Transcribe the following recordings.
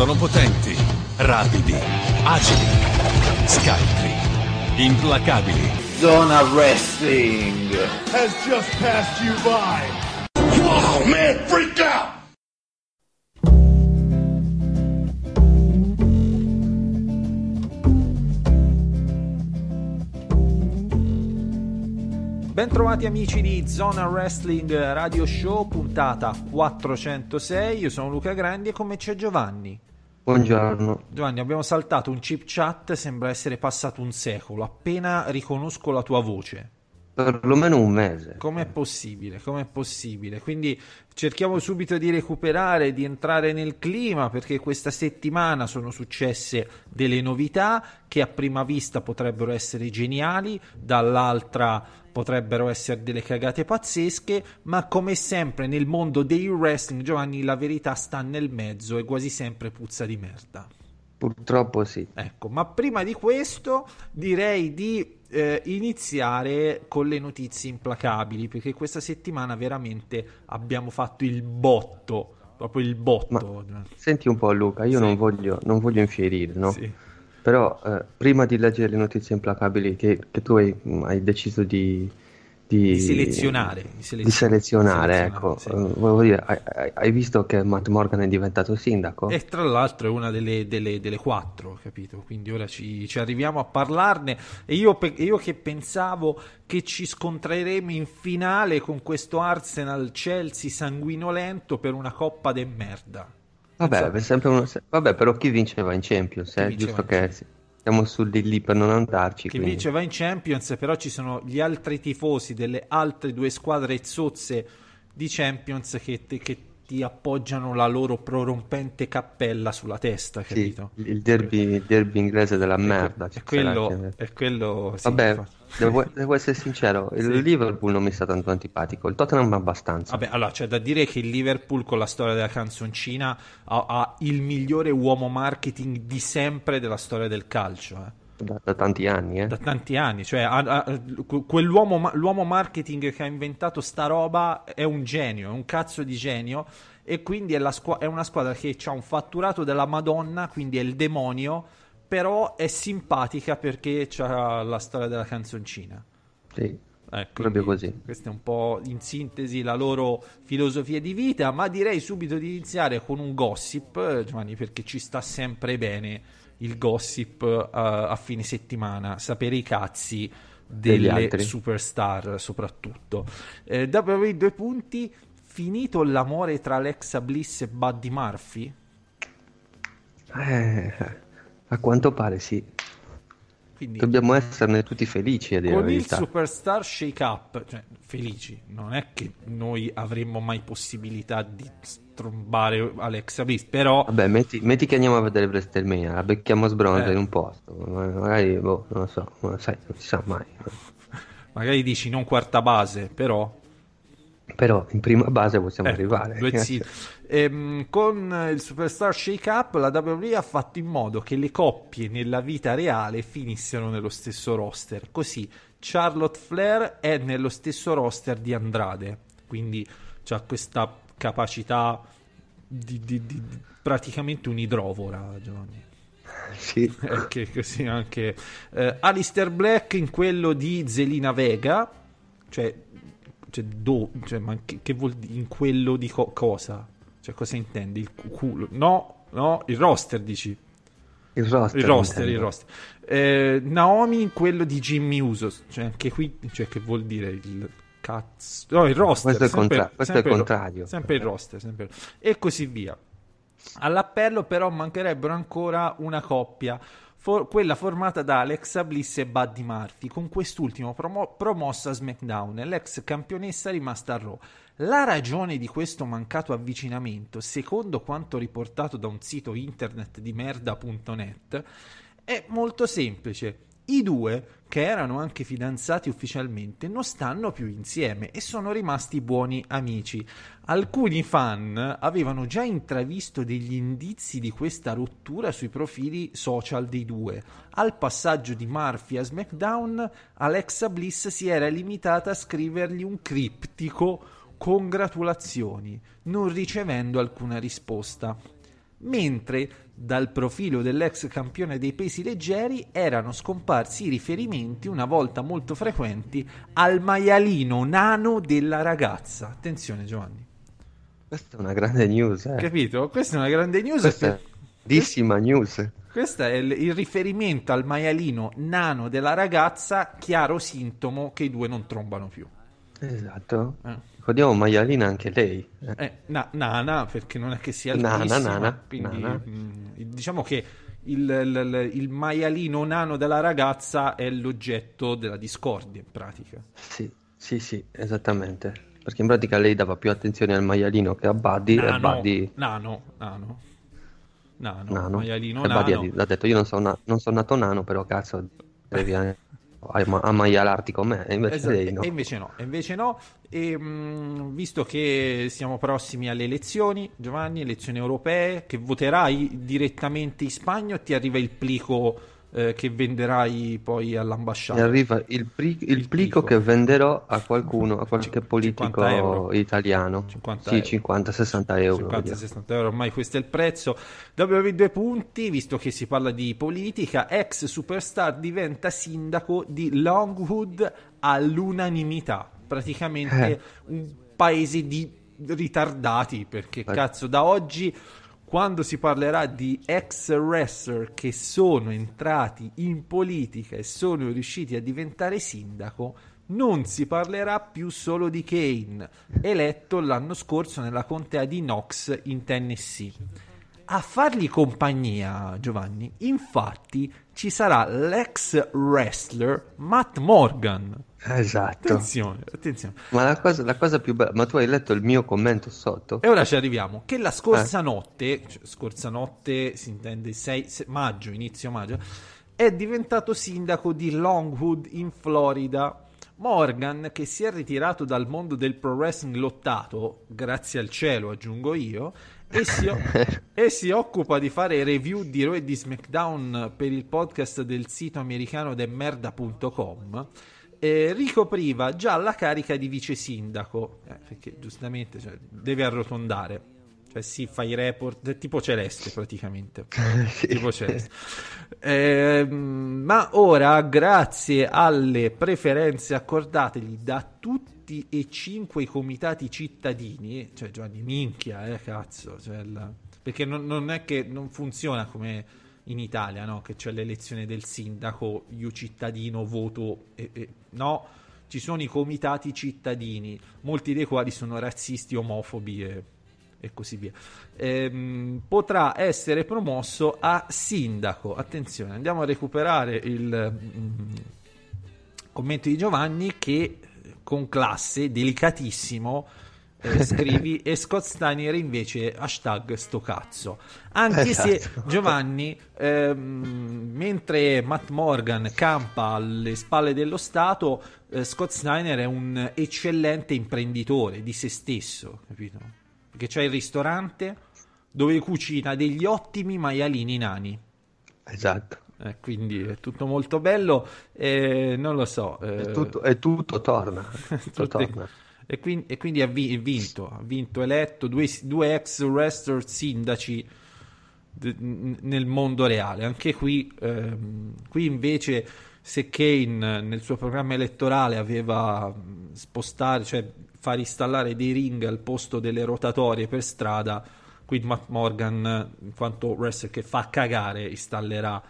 Sono potenti, rapidi, agili, scaltri, implacabili. Zona Wrestling has just passed you by. Wow, man, freak out! Bentrovati amici di Zona Wrestling Radio Show, puntata 406. Io sono Luca Grandi e come c'è Giovanni. Buongiorno. Giovanni, abbiamo saltato un chip chat, sembra essere passato un secolo. Appena riconosco la tua voce. Perlomeno un mese. Com'è possibile? Com'è possibile? Quindi cerchiamo subito di recuperare, di entrare nel clima perché questa settimana sono successe delle novità che a prima vista potrebbero essere geniali, dall'altra potrebbero essere delle cagate pazzesche, ma come sempre nel mondo dei wrestling, Giovanni, la verità sta nel mezzo e quasi sempre puzza di merda. Purtroppo sì. Ecco, ma prima di questo direi di eh, iniziare con le notizie implacabili, perché questa settimana veramente abbiamo fatto il botto, proprio il botto. Ma, senti un po' Luca, io sì. non, voglio, non voglio infierire, no? Sì però eh, prima di leggere le notizie implacabili che, che tu hai, hai deciso di, di, di, selezionare, di, selezionare, di selezionare, ecco. Sì. Uh, dire, hai, hai, visto che Matt Morgan è diventato sindaco? E tra l'altro è una delle, delle, delle quattro, capito? Quindi ora ci, ci arriviamo a parlarne. E io, io, che pensavo che ci scontreremo in finale con questo Arsenal Chelsea sanguinolento per una coppa de merda. Vabbè, uno... Vabbè, però chi vinceva in Champions? Eh? giusto che siamo su di lì per non andarci. Chi quindi. vinceva in Champions, però ci sono gli altri tifosi delle altre due squadre zozze di Champions che, che ti appoggiano la loro prorompente cappella sulla testa, capito? Sì, il derby, il derby inglese della merda. È quello, è quello sì, Vabbè, devo, devo, essere sincero, il sì. Liverpool non mi sta tanto antipatico, il Tottenham abbastanza. Vabbè, allora c'è da dire che il Liverpool con la storia della canzoncina ha, ha il migliore uomo marketing di sempre della storia del calcio, eh. Da, da, tanti anni, eh? Da tanti anni, cioè a, a, quell'uomo l'uomo marketing che ha inventato sta roba è un genio, è un cazzo di genio e quindi è, squ- è una squadra che ha un fatturato della Madonna, quindi è il demonio, però è simpatica perché ha la storia della canzoncina. Sì. Eh, proprio così. Questa è un po' in sintesi la loro filosofia di vita, ma direi subito di iniziare con un gossip, eh, Giovanni, perché ci sta sempre bene il gossip uh, a fine settimana, sapere i cazzi delle superstar soprattutto. Eh, dopo i due punti, finito l'amore tra Alexa Bliss e Buddy Murphy? Eh, a quanto pare sì. Quindi, Dobbiamo esserne tutti felici a dire Con il Superstar Shake Up, cioè felici, non è che noi avremmo mai possibilità di strombare Alexa Bliss, però... Vabbè, metti, metti che andiamo a vedere WrestleMania, la becchiamo sbronza eh. in un posto, magari, boh, non lo so, non, sai, non si sa mai. magari dici non quarta base, però però in prima base possiamo ecco, arrivare. Ehm, con il Superstar Shake Up la WWE ha fatto in modo che le coppie nella vita reale finissero nello stesso roster. Così Charlotte Flair è nello stesso roster di Andrade, quindi ha questa capacità di, di, di, praticamente un'idrovora, Giovanni. Sì. Che così anche eh, Alistair Black in quello di Zelina Vega, cioè cioè, do, cioè, ma che, che, vuol dire in quello di co- cosa? Cioè, cosa intendi? Il culo? No, no, il roster dici. Il roster. Il roster, il roster. Eh, Naomi quello di Jimmy Usos. Cioè, anche qui, cioè, che vuol dire il cazzo? No, il roster. Questo è, sempre, contra- questo sempre è il contrario. Sempre il roster, sempre. E così via. All'appello però mancherebbero ancora una coppia for- quella formata da Alexa Bliss e Buddy Murphy, con quest'ultimo promo- promossa a SmackDown l'ex campionessa rimasta a Raw. La ragione di questo mancato avvicinamento, secondo quanto riportato da un sito internet di merda.net, è molto semplice. I due, che erano anche fidanzati ufficialmente, non stanno più insieme e sono rimasti buoni amici. Alcuni fan avevano già intravisto degli indizi di questa rottura sui profili social dei due. Al passaggio di Murphy a SmackDown, Alexa Bliss si era limitata a scrivergli un criptico congratulazioni, non ricevendo alcuna risposta mentre dal profilo dell'ex campione dei pesi leggeri erano scomparsi i riferimenti, una volta molto frequenti, al maialino nano della ragazza. Attenzione Giovanni. Questa è una grande news, eh. Capito? Questa è una grande news. Questa è per- grandissima news. Questo è il, il riferimento al maialino nano della ragazza, chiaro sintomo che i due non trombano più. Esatto. Eh. Ricordiamo maialina anche lei. eh. Na- nana, perché non è che sia Nana, nana, quindi nana. mm, diciamo che il, il- il maialino nano della ragazza è l'oggetto della discordia in pratica. Sì, sì, sì, esattamente. Perché in pratica lei dava più attenzione al maialino che a Buddy e Nano, Buddy... nano, nano, nano, Nano. maialino E Buddy nano. ha, ha detto io non sono, na- non sono nato nano, però cazzo devi a- a- ammaialarti con me. E invece Esatto, no. E invece no, e invece no. E, mh, visto che siamo prossimi alle elezioni, Giovanni, elezioni europee, che voterai direttamente in Spagna o ti arriva il plico eh, che venderai poi Mi all'ambasciata? arriva il, pri- il Il plico plico. che venderò a qualcuno, a qualche politico 50 euro. italiano. 50 sì, euro. 50-60 euro. vediamo. 50-60 euro, ormai questo è il prezzo. WWE due punti, visto che si parla di politica, ex superstar diventa sindaco di Longwood all'unanimità. Praticamente Eh. un paese di ritardati, perché Eh. cazzo da oggi quando si parlerà di ex wrestler che sono entrati in politica e sono riusciti a diventare sindaco, non si parlerà più solo di Kane, eletto l'anno scorso nella contea di Knox in Tennessee. A fargli compagnia, Giovanni, infatti ci sarà l'ex wrestler Matt Morgan. Esatto. Attenzione, attenzione. Ma la cosa, la cosa più bella, ma tu hai letto il mio commento sotto? E ora ci arriviamo. Che la Eh. scorsa notte, cioè, scorsa notte si intende il 6 se- maggio, inizio maggio, è diventato sindaco di Longwood in Florida. Morgan, che si è ritirato dal mondo del pro wrestling lottato, grazie al cielo aggiungo io, e si, o- e si occupa di fare review di Raw e di SmackDown per il podcast del sito americano demerda.com, eh, ricopriva già la carica di vice sindaco, eh, perché giustamente cioè, deve arrotondare, cioè si fa i report, tipo Celeste praticamente. Tipo Celeste. Ehm, ma ora, grazie alle preferenze accordategli da tutti e cinque i comitati cittadini, cioè Giovanni, minchia, eh, cazzo, cioè il- perché non, non è che non funziona come in Italia, no? Che c'è l'elezione del sindaco, io cittadino voto, e, e- no, ci sono i comitati cittadini, molti dei quali sono razzisti, omofobi e, e così via. Ehm, potrà essere promosso a sindaco. Attenzione, andiamo a recuperare il mm, commento di Giovanni che con classe, delicatissimo, eh, scrivi e Scott Steiner invece hashtag sto cazzo. Anche se Esatto. Giovanni, ehm, mentre Matt Morgan campa alle spalle dello Stato, eh, Scott Steiner è un eccellente imprenditore di se stesso, capito? Perché c'è il ristorante dove cucina degli ottimi maialini nani. Esatto. Eh, quindi è tutto molto bello. e non lo so. eh, E tutto, e tutto torna. Tutto tutte- torna. E quindi, e quindi ha vi- vinto, ha vinto eletto due, due ex wrestler sindaci n- nel mondo reale. Anche qui, ehm, qui invece, se Kane nel suo programma elettorale aveva spostare, cioè far installare dei ring al posto delle rotatorie per strada, qui Matt Morgan, in quanto wrestler che fa cagare, installerà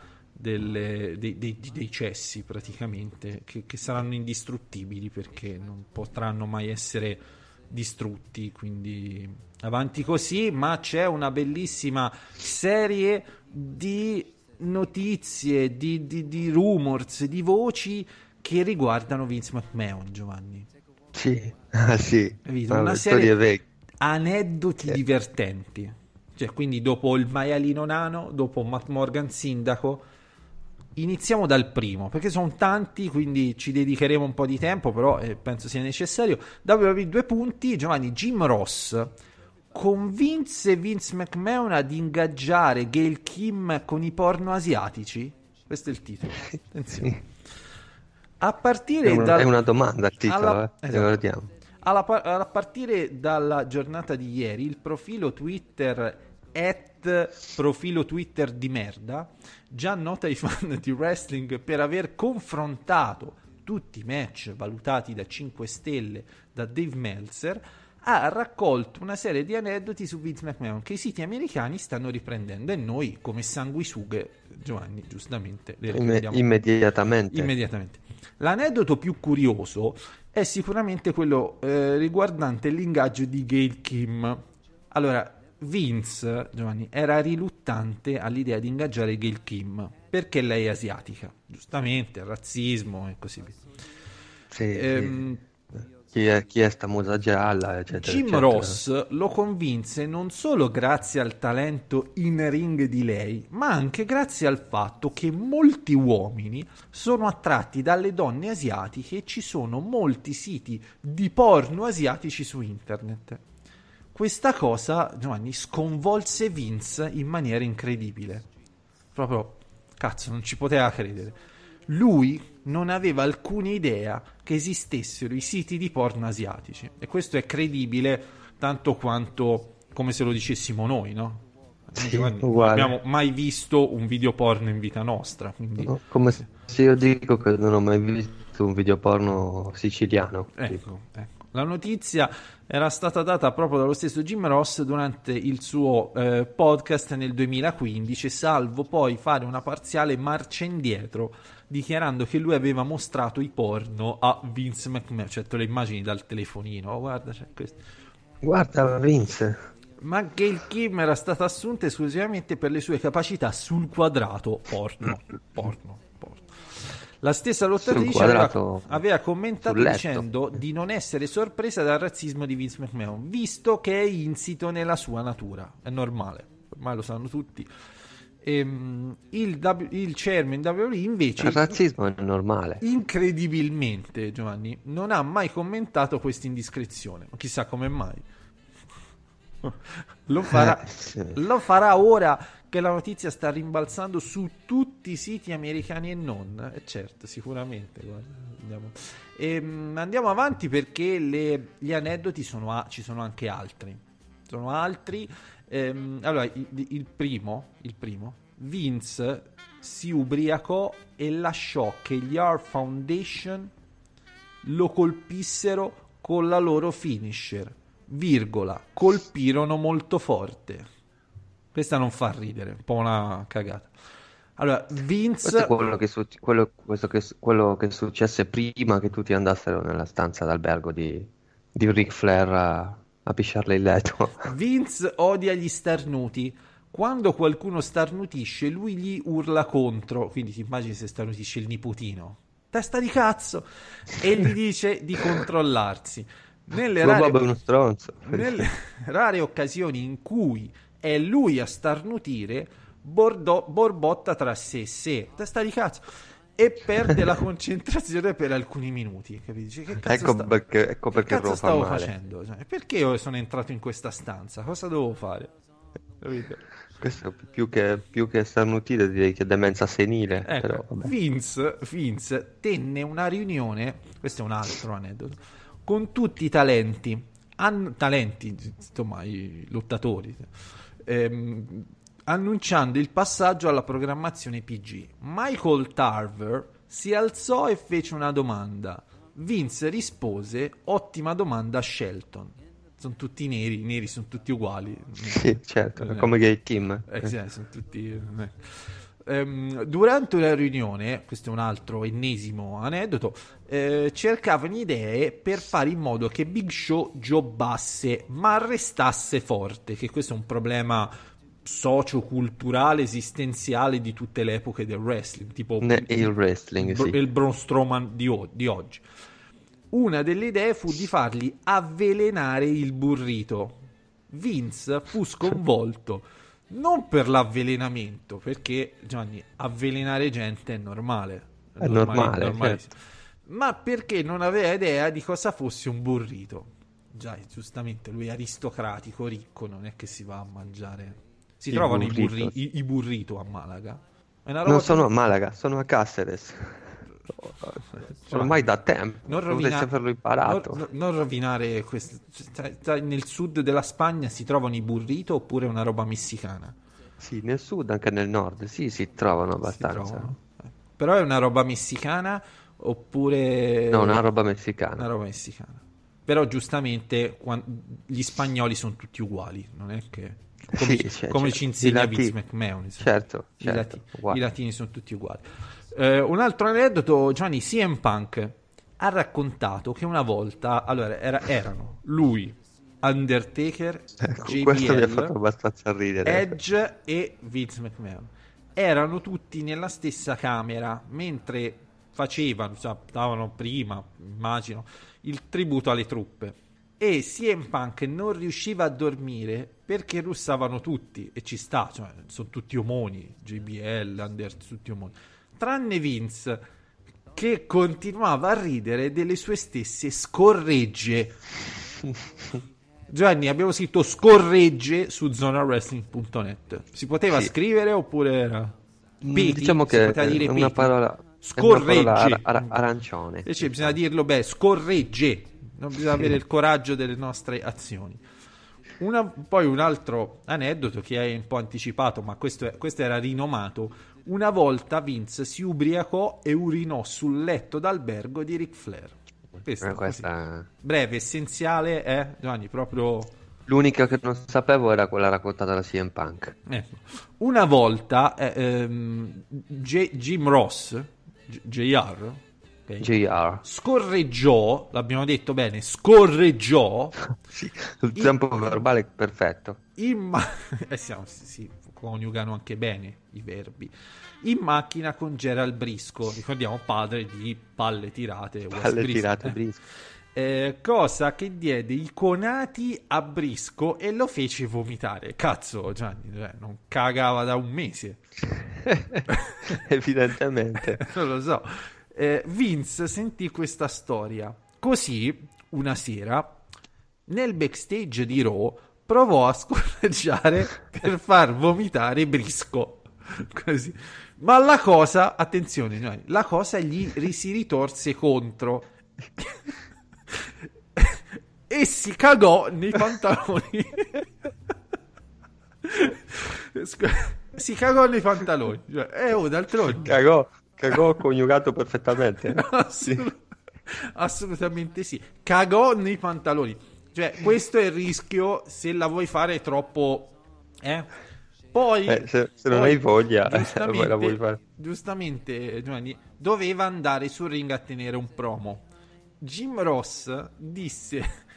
delle- dei, dei- dei cessi praticamente che, che saranno indistruttibili perché non potranno mai essere distrutti quindi avanti così ma c'è una bellissima serie di notizie di, di, di rumors di voci che riguardano Vince McMahon Giovanni Sì, ah, sì. Vabbè, Una serie vecchie. aneddoti Eh. divertenti. Cioè, quindi dopo il maialino nano, dopo Matt Morgan sindaco, iniziamo dal primo, perché sono tanti, quindi ci dedicheremo un po' di tempo, però eh, penso sia necessario. WWE due punti, Giovanni Jim Ross convinse Vince McMahon ad ingaggiare Gail Kim con i porno asiatici? Questo è il titolo. Attenzione. A partire È una, dal- è una domanda il titolo, alla- eh. esatto. alla a partire dalla giornata di ieri, il profilo Twitter at profilo Twitter di merda, già nota ai fan di wrestling per aver confrontato tutti i match valutati da 5 stelle da Dave Meltzer, ha raccolto una serie di aneddoti su Vince McMahon che i siti americani stanno riprendendo e noi come sanguisughe, Giovanni, giustamente le riprendiamo immediatamente. immediatamente. L'aneddoto più curioso è sicuramente quello eh, riguardante l'ingaggio di Gail Kim. Allora, Vince, Giovanni, era riluttante all'idea di ingaggiare Gail Kim perché lei è asiatica, giustamente, razzismo e così via. Sì, sì. Ehm, Chi, è, chi è sta musa gialla, eccetera. Jim eccetera. Ross lo convinse non solo grazie al talento in ring di lei, ma anche grazie al fatto che molti uomini sono attratti dalle donne asiatiche e ci sono molti siti di porno asiatici su internet. Questa cosa, Giovanni, sconvolse Vince in maniera incredibile. Proprio, cazzo, non ci poteva credere. Lui non aveva alcuna idea che esistessero i siti di porno asiatici. E questo è credibile tanto quanto come se lo dicessimo noi, no? Sì, non abbiamo mai visto un video porno in vita nostra. Quindi, No, Come se io dico che non ho mai visto un video porno siciliano. Ecco, ecco. La notizia era stata data proprio dallo stesso Jim Ross durante il suo eh, podcast nel 2015, salvo poi fare una parziale marcia indietro, dichiarando che lui aveva mostrato i porno a Vince McMahon. Cioè, le immagini dal telefonino, oh, guarda, c'è questo. Guarda Vince, Ma Gail Kim era stata assunta esclusivamente per le sue capacità sul quadrato. Porno, porno. La stessa lottatrice aveva, aveva commentato dicendo di non essere sorpresa dal razzismo di Vince McMahon, visto che è insito nella sua natura. È normale, ormai lo sanno tutti. Ehm, il, W- il chairman WWE invece il razzismo è normale. incredibilmente Giovanni non ha mai commentato questa indiscrezione chissà come mai lo farà, Eh, sì. lo farà ora che la notizia sta rimbalzando su tutti i siti americani e non eh, certo sicuramente guarda, andiamo. Ehm, andiamo avanti perché le- gli aneddoti sono a- ci sono anche altri sono altri Ehm, allora il, il primo il primo Vince si ubriacò e lasciò che gli Art Foundation lo colpissero con la loro finisher, virgola, colpirono molto forte. Questa non fa ridere, un po' una cagata. Allora, Vince... Questo è quello che, su- quello- questo che- quello che successe prima che tutti andassero nella stanza d'albergo di, di Ric Flair a, a pisciarle il letto. Vince odia gli starnuti. Quando qualcuno starnutisce, lui gli urla contro. Quindi ti immagini se starnutisce il nipotino. Testa di cazzo! E gli dice di controllarsi. Nelle rare, Bob è uno stronzo. nelle rare occasioni in cui è lui a starnutire, Bordo- borbotta tra sé e sé. Testa di cazzo! E perde la concentrazione per alcuni minuti. Capisci? Che cazzo Ecco sta- perché, ecco che perché cazzo lo fa stavo male. facendo? Cioè, perché io sono entrato in questa stanza? Cosa dovevo fare? Capito? Questo più che, più che starnutire direi che è demenza senile. Ecco, però. Vince, Vince tenne una riunione, questo è un altro aneddoto, con tutti i talenti, an- talenti, insomma, i lottatori, ehm, annunciando il passaggio alla programmazione PG. Michael Tarver si alzò e fece una domanda. Vince rispose: Ottima domanda a Shelton. Sono tutti neri, i neri sono tutti uguali. Sì, certo, Eh, come Gay Kim. eh, sì, sono tutti. eh. Ehm, durante la riunione, questo è un altro ennesimo aneddoto, eh, cercavano idee per fare in modo che Big Show giobbasse ma restasse forte, che questo è un problema socioculturale, esistenziale di tutte le epoche del wrestling, tipo Ne- il wrestling, Bro- sì. il Braun Strowman di, o- di oggi. Una delle idee fu di fargli avvelenare il burrito. Vince fu sconvolto non per l'avvelenamento, perché Gianni, avvelenare gente è normale. È normale, normalissimo. Ma perché non aveva idea di cosa fosse un burrito. Già, giustamente, lui è aristocratico, ricco, non è che si va a mangiare. Si I trovano i, burritos. burri- i- i burrito a Malaga. Non che- sono a Malaga, sono a Cáceres. Ormai da tempo, non rovina- averlo imparato. non- non rovinare questo. cioè, cioè, nel sud della Spagna si trovano i burrito oppure una roba messicana? Sì, nel sud, anche nel nord, sì, si trovano Si abbastanza. trovano. Eh. Però è una roba messicana oppure No, una roba messicana. una roba messicana. Però giustamente gli spagnoli sono tutti uguali, non è che come, Sì, cioè, come cioè, ci insegna Vince McMahon. insomma. Certo, I, certo, lati- uguali. i latini sono tutti uguali. Eh, un altro aneddoto, Gianni CM Punk ha raccontato che una volta, allora era- erano lui, Undertaker, Ecco, questo mi ha fatto JBL, abbastanza ridere. Edge e Vince McMahon erano tutti nella stessa camera mentre facevano, cioè, davano prima, immagino, il tributo alle truppe. E CM Punk non riusciva a dormire perché russavano tutti, e ci sta, cioè, sono tutti omoni, JBL, Under, tutti omoni, tranne Vince che continuava a ridere delle sue stesse scorregge. Giovanni, abbiamo scritto scorregge su zonawrestling.net. Si poteva Sì. scrivere oppure era Mm, peti? diciamo che poteva dire una peti? parola, è una Scorregge. parola ara- ara- arancione. Invece bisogna dirlo beh, scorregge. Non bisogna avere il coraggio delle nostre azioni. Una- poi un altro aneddoto che hai un po' anticipato, ma questo, è- questo era rinomato. Una volta Vince si ubriacò e urinò sul letto d'albergo di Ric Flair. Questo, Eh, questa- Breve, essenziale, eh, Giovanni, proprio... L'unica che non sapevo era quella raccontata da CM Punk. Ecco. Una volta eh, ehm, J- Jim Ross, J- JR, ok, JR. scorreggiò, l'abbiamo detto bene, scorreggiò Sì, il tempo verbale è perfetto. in ma- eh, siamo- si, si coniugano anche bene i verbi in macchina con Gerald Brisco ricordiamo padre di palle tirate Palle Briscoe, tirate, eh. Brisco. Eh, cosa che diede i conati a Brisco e lo fece vomitare cazzo Gianni cioè, non cagava da un mese Evidentemente. non lo so. Eh, Vince sentì questa storia. Così, una sera, nel backstage di Raw, provò a scorreggiare per far vomitare Brisco. Così. Ma la cosa, attenzione, la cosa gli si ritorse contro. e si cagò nei pantaloni. Si cagò nei pantaloni. Cioè, eh, oh, d'altronde. Cagò, cagò coniugato perfettamente. Assolut- Assolutamente sì. Cagò nei pantaloni. Cioè, questo è il rischio se la vuoi fare troppo... Eh? Poi... Eh, se- se non poi, hai voglia, giustamente, la vuoi fare. Giustamente, Giovanni, doveva andare sul ring a tenere un promo. Jim Ross disse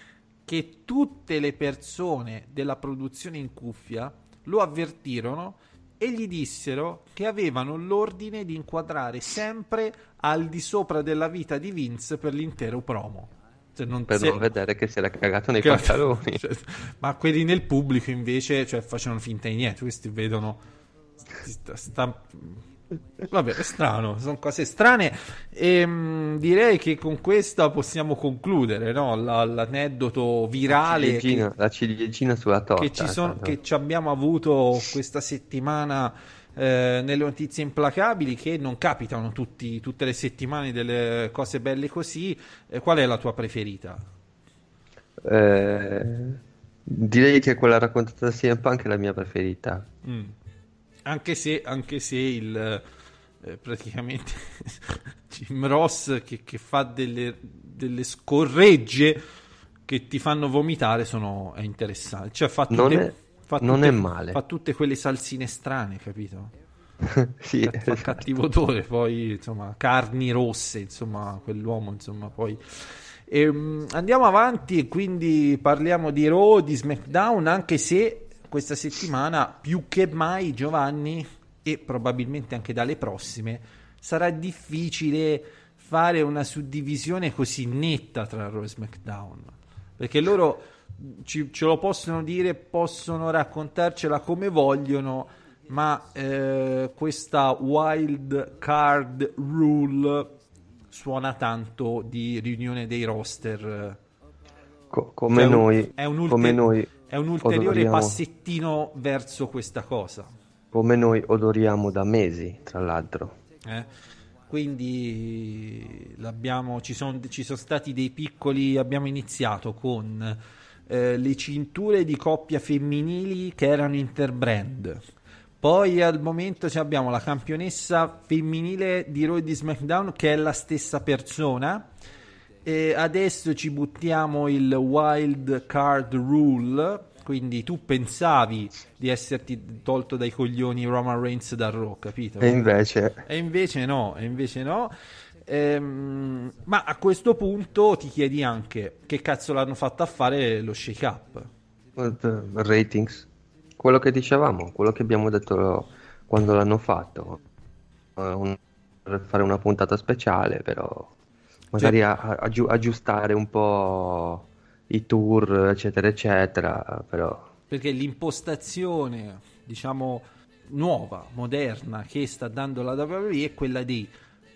che tutte le persone della produzione in cuffia lo avvertirono e gli dissero che avevano l'ordine di inquadrare sempre al di sopra della vita di Vince per l'intero promo. Cioè, non Per se- non vedere che si era cagato nei che- pantaloni. cioè, ma quelli nel pubblico invece cioè, facevano finta di niente. Questi vedono. sta- sta- Vabbè, è strano, sono cose strane. E mm, direi che con questa possiamo concludere no? La- l'aneddoto virale che, Ciliegina- la ciliegina sulla torta. che ci, son- che ci abbiamo avuto questa settimana eh, nelle notizie implacabili che non capitano tutti- tutte le settimane delle cose belle così. Eh, qual è la tua preferita? Eh, direi che quella raccontata da CM Punk è la mia preferita. Mm. Anche se, anche se il eh, praticamente Jim Ross che, che fa delle, delle scorregge che ti fanno vomitare sono, è interessante. Cioè, fa tutte, Non è- fa non tutte- è male. Fa tutte quelle salsine strane, capito? sì, Fa- fa cattivo odore, poi insomma, carni rosse, insomma, quell'uomo, insomma, poi. Ehm, andiamo avanti e quindi parliamo di Raw, di SmackDown, anche se questa settimana più che mai Giovanni e probabilmente anche dalle prossime sarà difficile fare una suddivisione così netta tra Raw e SmackDown perché loro ci- ce lo possono dire, possono raccontarcela come vogliono, ma eh, questa wild card rule suona tanto di riunione dei roster. Co- come, Cioè, noi, è un, ulte- come noi è un ulteriore odoriamo- passettino verso questa cosa. come noi odoriamo da mesi, tra l'altro. eh. quindi ci, sono, ci sono stati dei piccoli, abbiamo iniziato con eh, le cinture di coppia femminili che erano interbrand. Poi al momento abbiamo la campionessa femminile di Raw di SmackDown che è la stessa persona. E adesso ci buttiamo il Wild Card Rule. Quindi tu pensavi di esserti tolto dai coglioni Roman Reigns da Raw, capito? E invece... E invece no, e invece no. Ehm, ma a questo punto ti chiedi anche che cazzo l'hanno fatto a fare lo shake up? Ratings. Quello che dicevamo, quello che abbiamo detto quando l'hanno fatto. Un, per fare una puntata speciale, però magari Sì. a- a- aggiu- aggiustare un po' i tour, eccetera, eccetera. Però Perché l'impostazione, diciamo, nuova, moderna che sta dando la WWE è quella di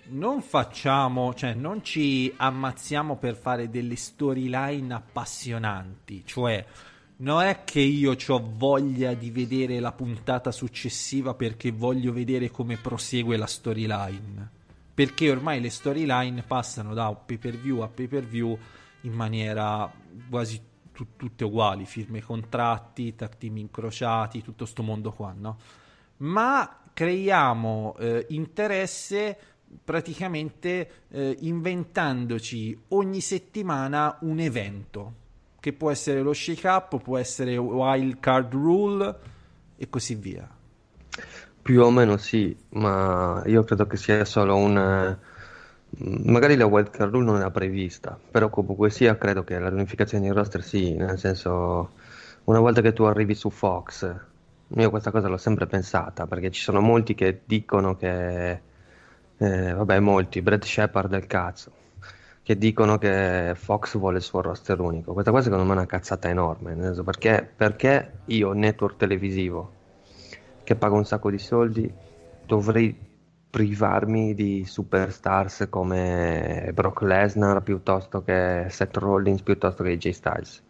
non facciamo, cioè non ci ammazziamo per fare delle storyline appassionanti, cioè non è che io ho voglia di vedere la puntata successiva perché voglio vedere come prosegue la storyline. Perché ormai le storyline passano da pay per view a pay per view in maniera quasi tu- tutte uguali, firme contratti, tag team incrociati, tutto sto mondo qua, no? Ma creiamo eh, interesse praticamente eh, inventandoci ogni settimana un evento che può essere lo shake up, può essere wild card rule e così via. Più o meno sì, ma io credo che sia solo un... eh, Magari la wildcard rule non era prevista, però comunque sia credo che la riunificazione di roster sì, nel senso una volta che tu arrivi su Fox, io questa cosa l'ho sempre pensata, perché ci sono molti che dicono che, eh, vabbè molti, Brad Shepard del cazzo, che dicono che Fox vuole il suo roster unico. Questa cosa secondo me è una cazzata enorme, perché, perché io, network televisivo, che pago un sacco di soldi, dovrei privarmi di superstars come Brock Lesnar piuttosto che Seth Rollins piuttosto che AJ Styles.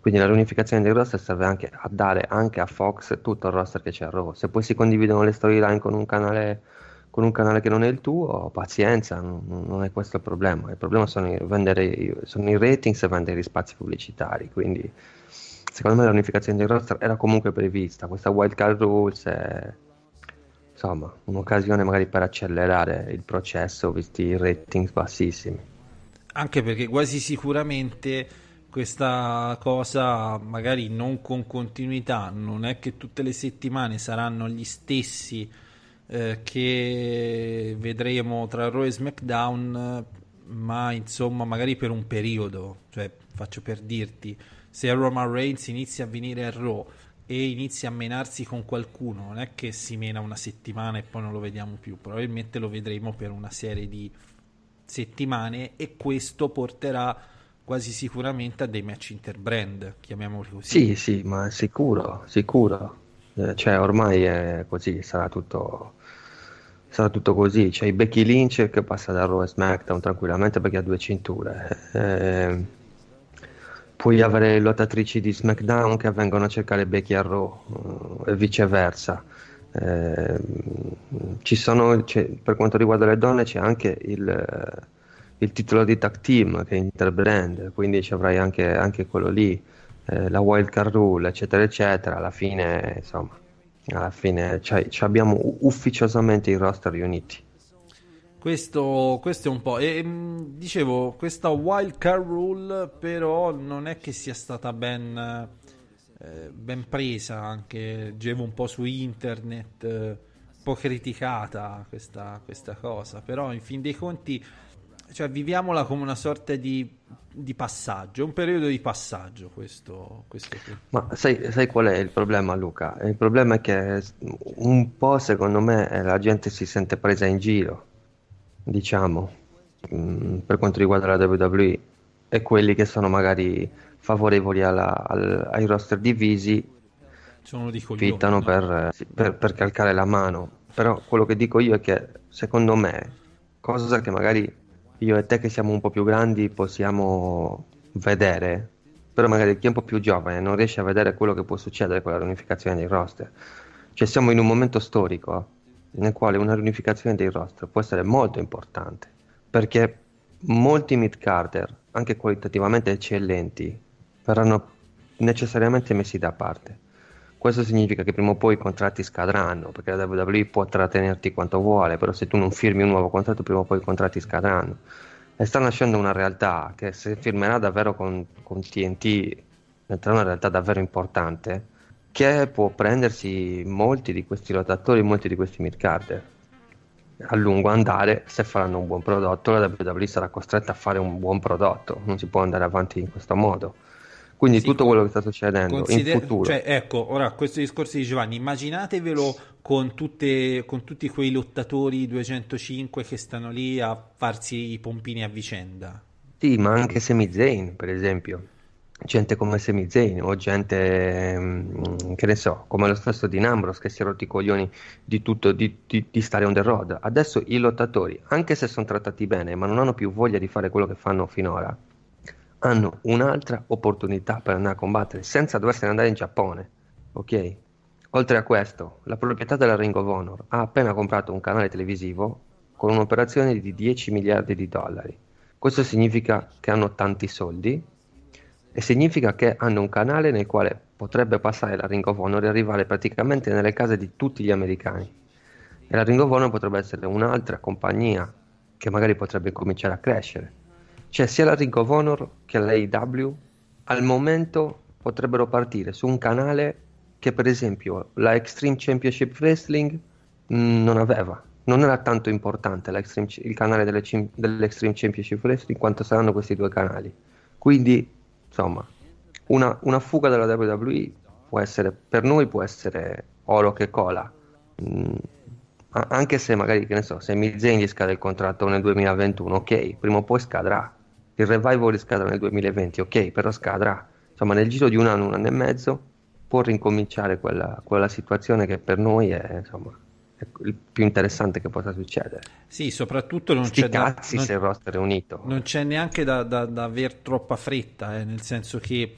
Quindi la riunificazione dei roster serve anche a dare anche a Fox tutto il roster che c'è a Raw. Se poi si condividono le storyline con un canale, con un canale che non è il tuo, pazienza, non, non è questo il problema. Il problema sono i, vendere, sono i ratings e vendere gli spazi pubblicitari. Quindi secondo me la riunificazione dei roster era comunque prevista. Questa wild card rules è insomma un'occasione magari per accelerare il processo visti i ratings bassissimi. Anche perché quasi sicuramente questa cosa, magari non con continuità, non è che tutte le settimane saranno gli stessi eh, che vedremo tra Raw e SmackDown, ma insomma magari per un periodo. Cioè, faccio per dirti, se Roman Reigns inizia a venire a Raw e inizia a menarsi con qualcuno, non è che si mena una settimana e poi non lo vediamo più, probabilmente lo vedremo per una serie di settimane e questo porterà quasi sicuramente a dei match interbrand, chiamiamoli così. Sì, sì, ma sicuro, sicuro. Eh, cioè, ormai è così, sarà tutto, sarà tutto così. C'è i Becky Lynch che passa da Raw a SmackDown tranquillamente perché ha due cinture. Eh, puoi avere lottatrici di SmackDown che vengono a cercare Becky a Raw eh, e viceversa. Eh, sono, per quanto riguarda le donne c'è anche il, eh, il titolo di tag team che è interbrand, quindi ci avrai anche, anche quello lì, eh, la wild card rule, eccetera, eccetera. Alla fine, insomma, alla fine cioè, ci abbiamo ufficiosamente i roster riuniti. Questo, questo è un po'. E, mh, dicevo, questa wild card rule, però, non è che sia stata ben, eh, ben presa. Anche leggevo un po' su internet, eh, un po' criticata questa, questa cosa. Però, in fin dei conti, cioè, viviamola come una sorta di, di passaggio, un periodo di passaggio. Questo, questo. Ma sai, sai qual è il problema, Luca? Il problema è che un po', secondo me, eh, la gente si sente presa in giro, diciamo, mm, per quanto riguarda la WWE, e quelli che sono magari favorevoli alla- al- ai roster divisi Sono di coglioni. fittano no? per, eh, per- per calcare la mano. Però quello che dico io è che, secondo me, cosa che magari io e te che siamo un po' più grandi possiamo vedere, però magari chi è un po' più giovane non riesce a vedere quello che può succedere con la riunificazione dei roster. Cioè siamo in un momento storico nel quale una riunificazione dei roster può essere molto importante, perché molti mid-carder, anche qualitativamente eccellenti, verranno necessariamente messi da parte. Questo significa che prima o poi i contratti scadranno, perché la WWE può trattenerti quanto vuole, però se tu non firmi un nuovo contratto prima o poi i contratti scadranno. E sta nascendo una realtà che se firmerà davvero con, con TNT diventerà una realtà davvero importante, che può prendersi molti di questi lottatori, molti di questi midcarder. A lungo andare, se faranno un buon prodotto, la WWE sarà costretta a fare un buon prodotto, non si può andare avanti in questo modo. Quindi Sì, tutto quello che sta succedendo Consider- in futuro. Cioè, ecco, ora questi discorsi di Giovanni, immaginatevelo con, tutte, con tutti quei lottatori 205 che stanno lì a farsi i pompini a vicenda. Sì, ma anche Sami Zayn, per esempio. Gente come Sami Zayn o gente, mm, che ne so, come lo stesso Dean Ambrose che si è rotti i coglioni di tutto, di, di- di stare on the road. Adesso i lottatori, anche se sono trattati bene, ma non hanno più voglia di fare quello che fanno finora, hanno un'altra opportunità per andare a combattere senza doversene andare in Giappone, ok? Oltre a questo, la proprietà della Ring of Honor ha appena comprato un canale televisivo con un'operazione di 10 miliardi di dollari. Questo significa che hanno tanti soldi e significa che hanno un canale nel quale potrebbe passare la Ring of Honor e arrivare praticamente nelle case di tutti gli americani. E la Ring of Honor potrebbe essere un'altra compagnia che magari potrebbe cominciare a crescere. Cioè sia la Ring of Honor che l'AEW al momento potrebbero partire su un canale che per esempio la Extreme Championship Wrestling mh, non aveva. Non era tanto importante il canale delle dell'Extreme Championship Wrestling quanto saranno questi due canali. Quindi, insomma, una, una fuga dalla WWE può essere, per noi può essere oro che cola. Mm, anche se magari, che ne so, se gli scade il contratto nel 2021, ok, prima o poi scadrà. Il revival scadrà nel 2020, ok, però scadrà. Insomma, nel giro di un anno, un anno e mezzo, può rincominciare quella, quella situazione che per noi è, insomma, è il più interessante che possa succedere. Sì, soprattutto non Sti c'è da, cazzi non- se il roster è unito. non c'è neanche da, da, da aver troppa fretta, eh, nel senso che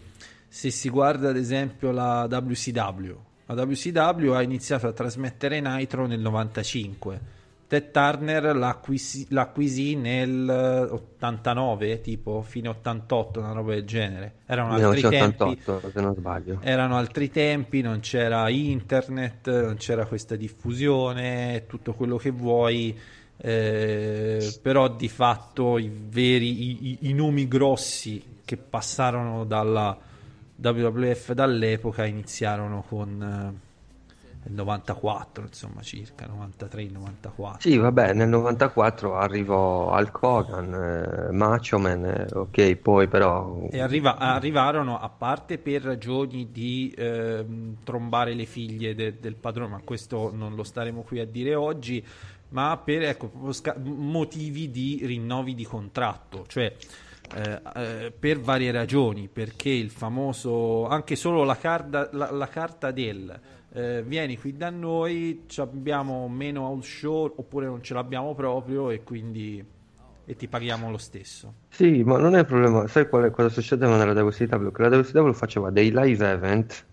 se si guarda ad esempio la WCW, la WCW ha iniziato a trasmettere Nitro nel 95. Ted Turner l'acquisì, l'acquisì nel eh, 89, tipo fine 88, una roba del genere. Erano altri tempi. 1988, se non sbaglio. Erano altri tempi, non c'era internet, non c'era questa diffusione, tutto quello che vuoi, eh, però di fatto i veri, i, i- nomi grossi che passarono dalla WWF dall'epoca iniziarono con eh, 94, insomma, circa 93-94. Sì, vabbè, nel 94 arrivò Hulk Hogan, eh, Macho Man, eh, ok, poi però... E arriva- arrivarono, a parte per ragioni di ehm, trombare le figlie de- del padrone, ma questo non lo staremo qui a dire oggi, ma per ecco, motivi di rinnovi di contratto, cioè eh, eh, per varie ragioni, perché il famoso, anche solo la, carta- la- la carta del eh, vieni qui da noi, abbiamo meno house show oppure non ce l'abbiamo proprio e quindi e ti paghiamo lo stesso. Sì, ma non è il problema, sai qual è, cosa succedeva nella WCW? Che la WCW faceva dei live event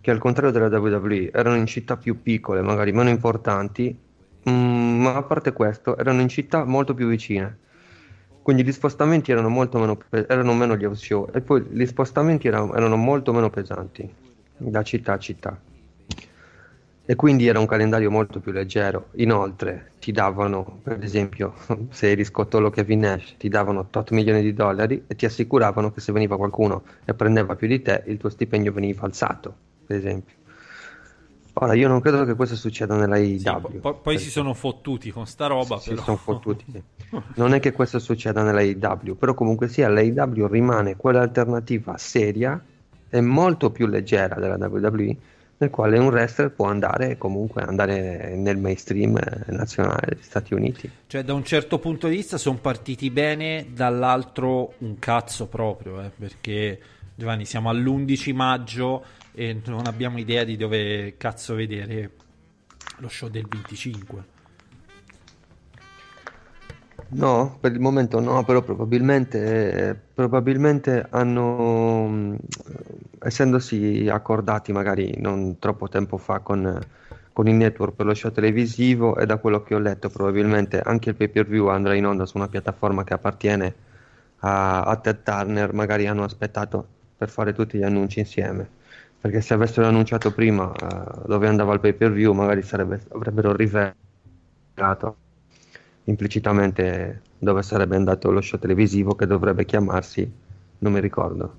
che al contrario della WWE erano in città più piccole, magari meno importanti, mm, ma a parte questo erano in città molto più vicine. Quindi gli spostamenti erano molto meno, pe- erano meno gli show e poi gli spostamenti erano, erano molto meno pesanti da città a città. E quindi era un calendario molto più leggero. Inoltre ti davano, per esempio, se eri scottolo Kevin Nash, ti davano 8 milioni di dollari e ti assicuravano che se veniva qualcuno e prendeva più di te, il tuo stipendio veniva alzato, per esempio. Ora, io non credo che questo succeda nella Sì, AEW. po- po- poi si sono fottuti con sta roba, si però. sono fottuti. sì. Non è che questo succeda nella AEW, però comunque sia l'AEW rimane quell'alternativa seria e molto più leggera della WWE, nel quale un wrestler può andare comunque andare nel mainstream eh, nazionale degli Stati Uniti. Cioè, da un certo punto di vista sono partiti bene, dall'altro un cazzo proprio, eh, perché Giovanni siamo all'11 maggio e non abbiamo idea di dove cazzo vedere lo show del 25. No, per il momento no, però probabilmente, probabilmente hanno, mh, essendosi accordati magari non troppo tempo fa con, con il network per lo show televisivo e da quello che ho letto probabilmente anche il pay per view andrà in onda su una piattaforma che appartiene a, a Ted Turner, magari hanno aspettato per fare tutti gli annunci insieme. Perché se avessero annunciato prima uh, dove andava il pay per view, magari sarebbe, avrebbero rivelato implicitamente dove sarebbe andato lo show televisivo che dovrebbe chiamarsi, non mi ricordo.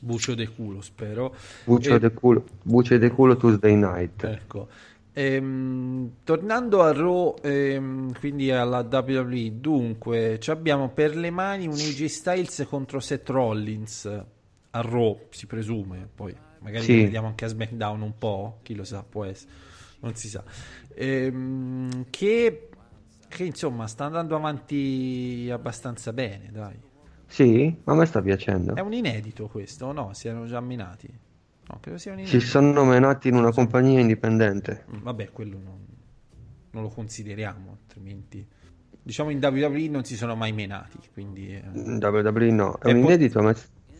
Bucio de culo, spero. Bucio E- de culo, Bucio de culo Tuesday night. Ecco. Ehm, tornando a Raw, ehm, quindi alla WWE, dunque ci abbiamo per le mani un AJ Styles contro Seth Rollins a Raw, si presume, poi magari Sì. vediamo anche a SmackDown un po', chi lo sa, può essere, non si sa. Ehm, che, che insomma sta andando avanti abbastanza bene, dai. Sì, a me sta piacendo. È un inedito questo, no? Si erano già menati? No, credo sia un Si inedito. sono nominati in una compagnia indipendente. Mm, Vabbè, quello non, non lo consideriamo, altrimenti... Diciamo in WWE non si sono mai menati, quindi... eh, In WWE no, è E un inedito, a me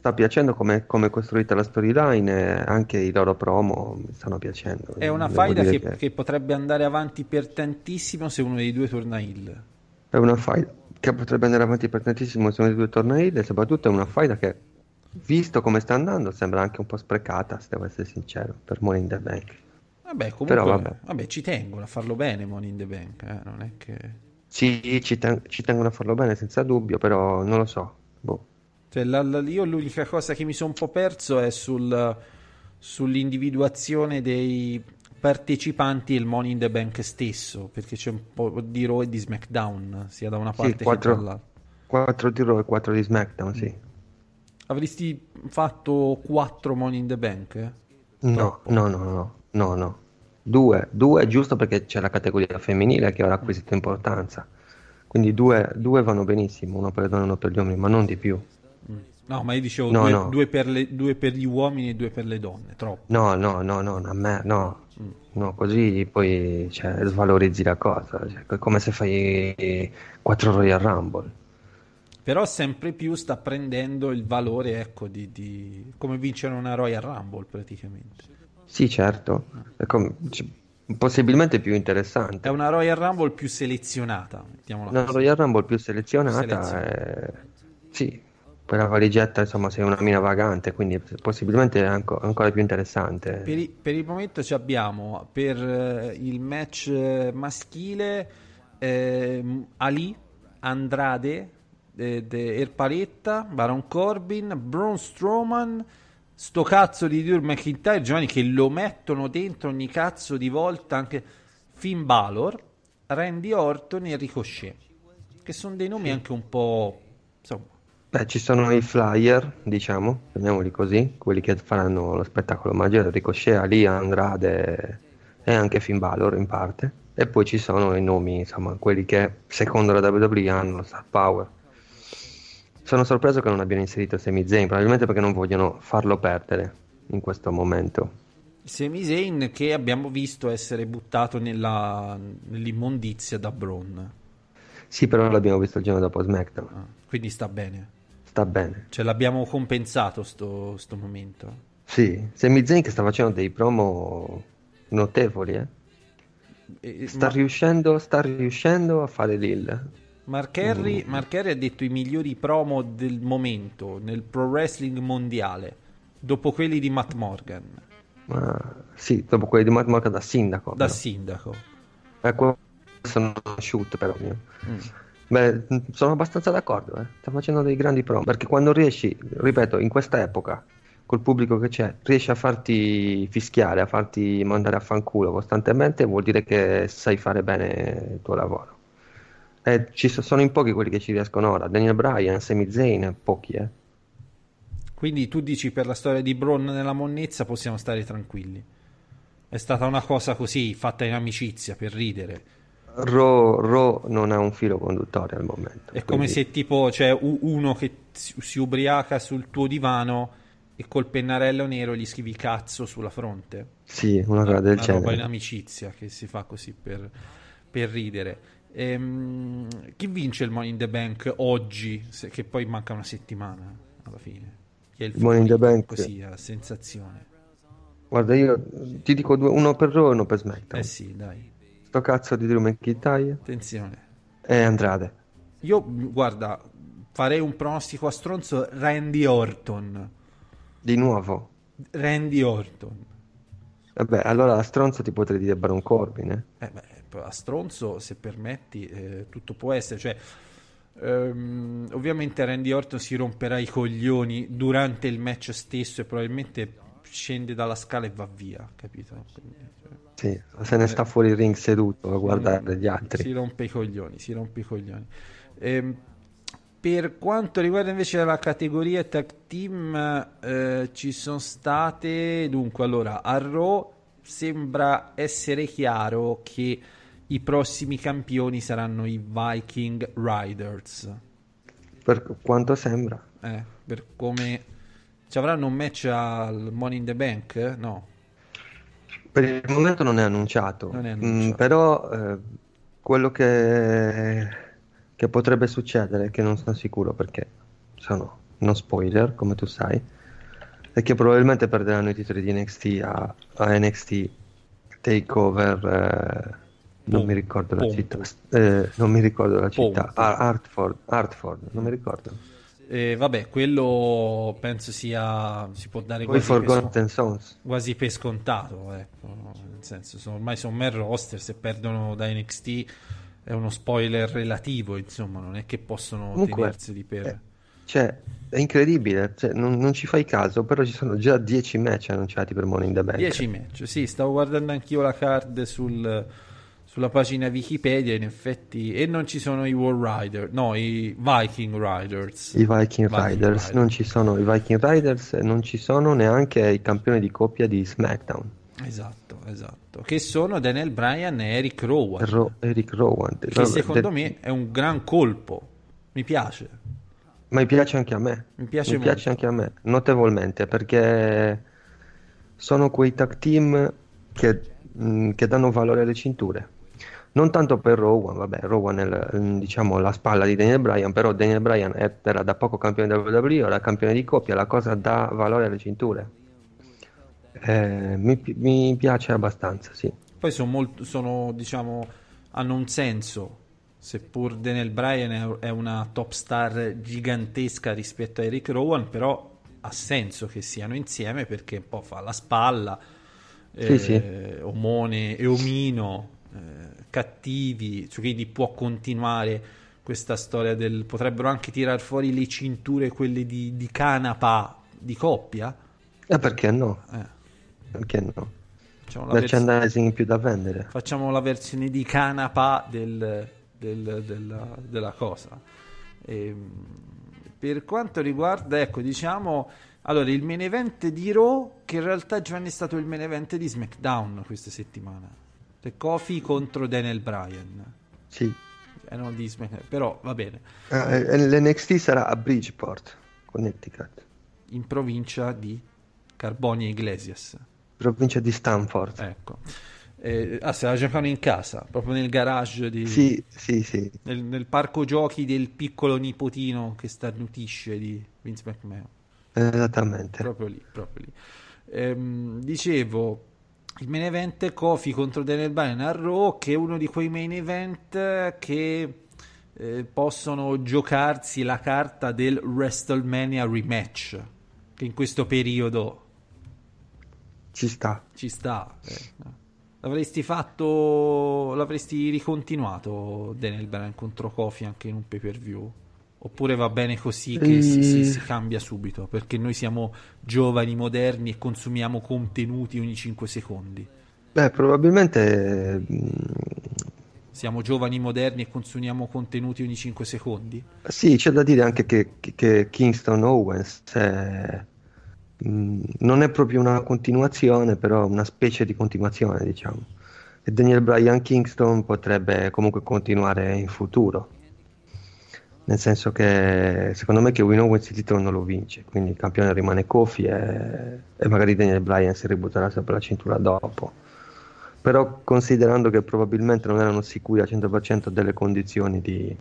sta piacendo come come è costruita la storyline e anche i loro promo mi stanno piacendo. È una faida che, che potrebbe andare avanti per tantissimo se uno dei due torna heel. È una faida che potrebbe andare avanti per tantissimo se uno dei due torna heel e soprattutto è una faida che, visto come sta andando, sembra anche un po' sprecata, se devo essere sincero, per Money in the Bank. Vabbè, comunque, Però vabbè. vabbè, ci tengono a farlo bene Money in the Bank, eh, non è che... Sì, ci, ten- ci tengono a farlo bene senza dubbio, però non lo so. Boh. Cioè, la- la- io l'unica cosa che mi sono un po' perso è sul, sull'individuazione dei partecipanti del Money in the Bank stesso, perché c'è un po' di Raw e di SmackDown, sia da una Sì, parte che quattro- dall'altra. 4 di Raw e 4 di SmackDown, sì. Avresti fatto 4 Money in the Bank? eh? No, no, no, no, no, no. Due, due giusto perché c'è la categoria femminile che ora ha acquisito importanza. Quindi due, due vanno benissimo, uno per le donne e uno per gli uomini, ma non di più. No, ma io dicevo No, due, no. due per le- due per gli uomini e due per le donne, troppo. No, no, no, no, a me, no. No, così poi cioè, svalorizzi la cosa. Cioè, è come se fai 4 Royal Rumble. Però sempre più sta prendendo il valore, ecco, di, di- come vincere una Royal Rumble praticamente. Sì, certo. È come- cioè, possibilmente più interessante. È una Royal Rumble più selezionata, mettiamola Una così. Royal Rumble più selezionata, Selezionata. è- sì, per la valigetta insomma sei una mina vagante, quindi possibilmente è anco- ancora più interessante. Per, i- per il momento ci abbiamo per eh, il match eh, maschile ehm, Ali, Andrade, eh, de- Erpaletta, Baron Corbin, Braun Strowman, sto cazzo di Drew McIntyre, Giovanni che lo mettono dentro ogni cazzo di volta, anche Finn Balor, Randy Orton e Ricochet, che sono dei nomi anche un po'... insomma, Beh, ci sono i flyer, diciamo, chiamiamoli così, quelli che faranno lo spettacolo maggiore, Ricochet, Ali, Andrade e anche Finn Balor in parte. E poi ci sono i nomi, insomma, quelli che secondo la WWE hanno lo star power. Sono sorpreso che non abbiano inserito Sami Zayn, probabilmente perché non vogliono farlo perdere in questo momento. Sami Zayn che abbiamo visto essere buttato nella, nell'immondizia da Braun. Sì, però l'abbiamo visto il giorno dopo SmackDown. Ah, quindi sta bene. Sta bene. Cioè l'abbiamo compensato sto, sto momento. Sì, Sami Zayn che sta facendo dei promo notevoli, eh. E- Sta ma- riuscendo, sta riuscendo a fare l'il. Mark Henry, Mark Henry ha detto i migliori promo del momento nel pro wrestling mondiale, dopo quelli di Matt Morgan, Ma sì, dopo quelli di Matt Morgan da sindaco. da però. sindaco. Eh, non è shoot però mio. Mm. Beh, sono abbastanza d'accordo, eh. Sta facendo dei grandi promo. Perché quando riesci, ripeto, in questa epoca, col pubblico che c'è, riesci a farti fischiare, a farti mandare a fanculo costantemente, vuol dire che sai fare bene il tuo lavoro. E ci so- sono in pochi quelli che ci riescono ora. Daniel Bryan, Sami Zayn, pochi, eh. Quindi tu dici per la storia di Braun nella monnezza possiamo stare tranquilli. È stata una cosa così, fatta in amicizia, per ridere. Raw, Raw non ha un filo conduttore al momento. È come quindi- se tipo c'è u- uno che si ubriaca sul tuo divano e col pennarello nero gli scrivi cazzo sulla fronte. Sì, una cosa del una roba in genere. amicizia che si fa così per, per ridere. Ehm, chi vince il Money in the Bank oggi? Se- che poi manca una settimana alla fine. Chi è il Money in the? Bank. Così, a sensazione. Guarda, io ti dico due, uno per Raw e uno per SmackDown. Eh sì, dai, Sto cazzo di Drew McIntyre attenzione. e Andrade. Io, guarda, farei un pronostico a stronzo Randy Orton. Di nuovo. Randy Orton. Vabbè, allora a stronzo ti potrei dire Baron Corbin, eh? Eh beh, a stronzo, se permetti, eh, tutto può essere. Cioè, ehm, ovviamente Randy Orton si romperà i coglioni durante il match stesso e probabilmente scende dalla scala e va via, capito? Quindi, cioè, Sì, se ne sta fuori il ring seduto a guardare gli altri. Si rompe i coglioni, si rompe i coglioni. Ehm, per quanto riguarda invece la categoria tag team, eh, ci sono state, dunque, allora, a Raw sembra essere chiaro che i prossimi campioni saranno i Viking Riders. Per quanto sembra. Eh, per come ci avranno un match al Money in the Bank? No. Per il momento non è annunciato, Non è Mm, annunciato. però eh, quello che, che potrebbe succedere, che non sono sicuro perché sono uno spoiler, come tu sai, è che probabilmente perderanno i titoli di NXT a, a NXT Takeover, eh, non Pom- mi ricordo la città, eh, non mi ricordo la città, Hartford, Hartford, non mi ricordo. Eh, vabbè, quello penso sia. si può dare Poi quasi per, Sons. quasi per scontato. Ecco, nel senso, sono, ormai sono main roster. Se perdono da NXT è uno spoiler relativo. Insomma, non è che possono Comunque, tenerseli per. eh, Cioè, è incredibile, cioè, non, non ci fai caso, però ci sono già 10 match annunciati per Money in the Bank. 10 match, sì, stavo guardando anch'io la card sul- sulla pagina Wikipedia. In effetti, e non ci sono i War Rider, no, i Viking Riders. I Viking Viking Riders, Rider. non ci sono i Viking Riders e non ci sono neanche i campioni di coppia di SmackDown, Esatto, esatto. Che sono Daniel Bryan e Eric Rowan. Ro- Eric Rowan. che Vabbè, secondo de- me è un gran colpo. Mi piace. Ma piace anche a me. Mi piace Mi molto. piace anche a me, notevolmente, perché sono quei tag team che, mh, che danno valore alle cinture. Non tanto per Rowan, vabbè, Rowan è l- mh, diciamo la spalla di Daniel Bryan, però Daniel Bryan era da poco campione WWE, ora campione di coppia, la cosa dà valore alle cinture. Eh, mi, mi piace abbastanza, sì. Poi sono molto, sono, diciamo, hanno un senso. Seppur Daniel Bryan è, una top star gigantesca rispetto a Eric Rowan, però ha senso che siano insieme perché un po' fa la spalla, Sì, eh, sì. omone e omino, eh, cattivi, cioè, quindi può continuare questa storia del... potrebbero anche tirar fuori le cinture, quelle di, di canapa di coppia. E perché no? Eh, Perché no? facciamo la versione- Merchandising più da vendere. facciamo la versione di canapa del- del- della, della cosa. Ehm, per quanto riguarda, ecco, diciamo, allora il main event di Raw, che in realtà Giovanni è stato il main event di SmackDown questa settimana. The Kofi contro Daniel Bryan. Sì. Eh, non di però va bene. Ah, e- e L'NXT sarà a Bridgeport, Connecticut, In provincia di Carbonia Iglesias. provincia di Stanford. Ecco. Eh, ah, se la giocano in casa, proprio nel garage di... Sì, sì, sì. nel, nel parco giochi del piccolo nipotino che starnutisce di Vince McMahon. Esattamente. Proprio lì, proprio lì. Ehm, dicevo, il main event Kofi contro Daniel Bryan a Raw, che è uno di quei main event che eh, possono giocarsi la carta del WrestleMania rematch, che in questo periodo Ci sta. ci sta. eh. L'avresti fatto, l'avresti ricontinuato Daniel Bryan contro Kofi anche in un pay per view? Oppure va bene così che si, si- Eh. si cambia subito? Perché noi siamo giovani, moderni e consumiamo contenuti ogni 5 secondi. Beh, probabilmente mh, Siamo giovani, moderni e consumiamo contenuti ogni 5 secondi? sì, c'è da dire anche che, che Kingston Owens è, mh, non è proprio una continuazione, però una specie di continuazione, diciamo. E Daniel Bryan Kingston potrebbe comunque continuare in futuro. Nel senso che secondo me che Win Owens il titolo non lo vince, quindi il campione rimane Kofi e, e magari Daniel Bryan si ributterà sempre la cintura dopo. Però considerando che probabilmente non erano sicuri al 100% delle condizioni di,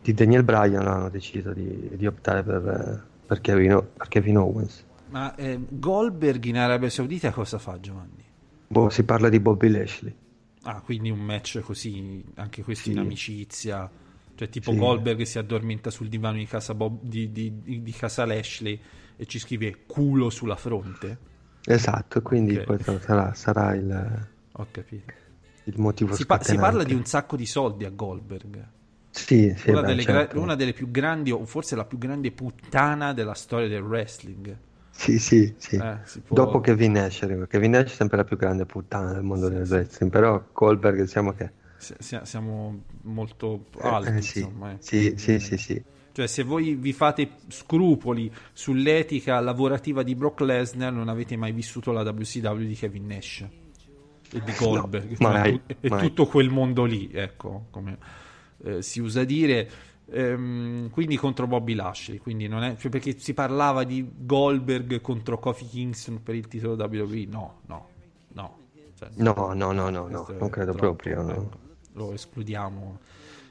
di Daniel Bryan, hanno deciso di, di optare per, per, Kevin, per Kevin Owens. Ma eh, Goldberg in Arabia Saudita cosa fa Giovanni? Boh, si parla di Bobby Lashley. Ah, quindi un match così, anche questo Sì. in amicizia. Cioè, tipo Sì. Goldberg si addormenta sul divano di casa, Bob- di, di- di- casa Lashley e ci scrive culo sulla fronte. Esatto, quindi Ok. questo sarà, sarà il, Ho capito. il motivo Si, pa- si parla di un sacco di soldi a Goldberg. Sì, sì, una, beh, delle gra- certo. una delle più grandi, o forse la più grande puttana della storia del wrestling. Sì, sì, sì. Eh, può- Dopo Kevin Nash. Kevin Nash è sempre la più grande puttana del mondo del wrestling, però Goldberg diciamo che... Si- si- siamo molto eh, alti, eh, sì, insomma. eh. sì, sì, sì, sì. Cioè, se voi vi fate scrupoli sull'etica lavorativa di Brock Lesnar, non avete mai vissuto la WCW di Kevin Nash e di Goldberg No, mai, e tu- e mai. tutto quel mondo lì, ecco, come eh, si usa dire. Ehm, quindi contro Bobby Lashley, quindi non è cioè perché si parlava di Goldberg contro Kofi Kingston per il titolo WWE. No, no, no. Cioè, No, no, no, no, no, non credo troppo, proprio. no. Lo escludiamo.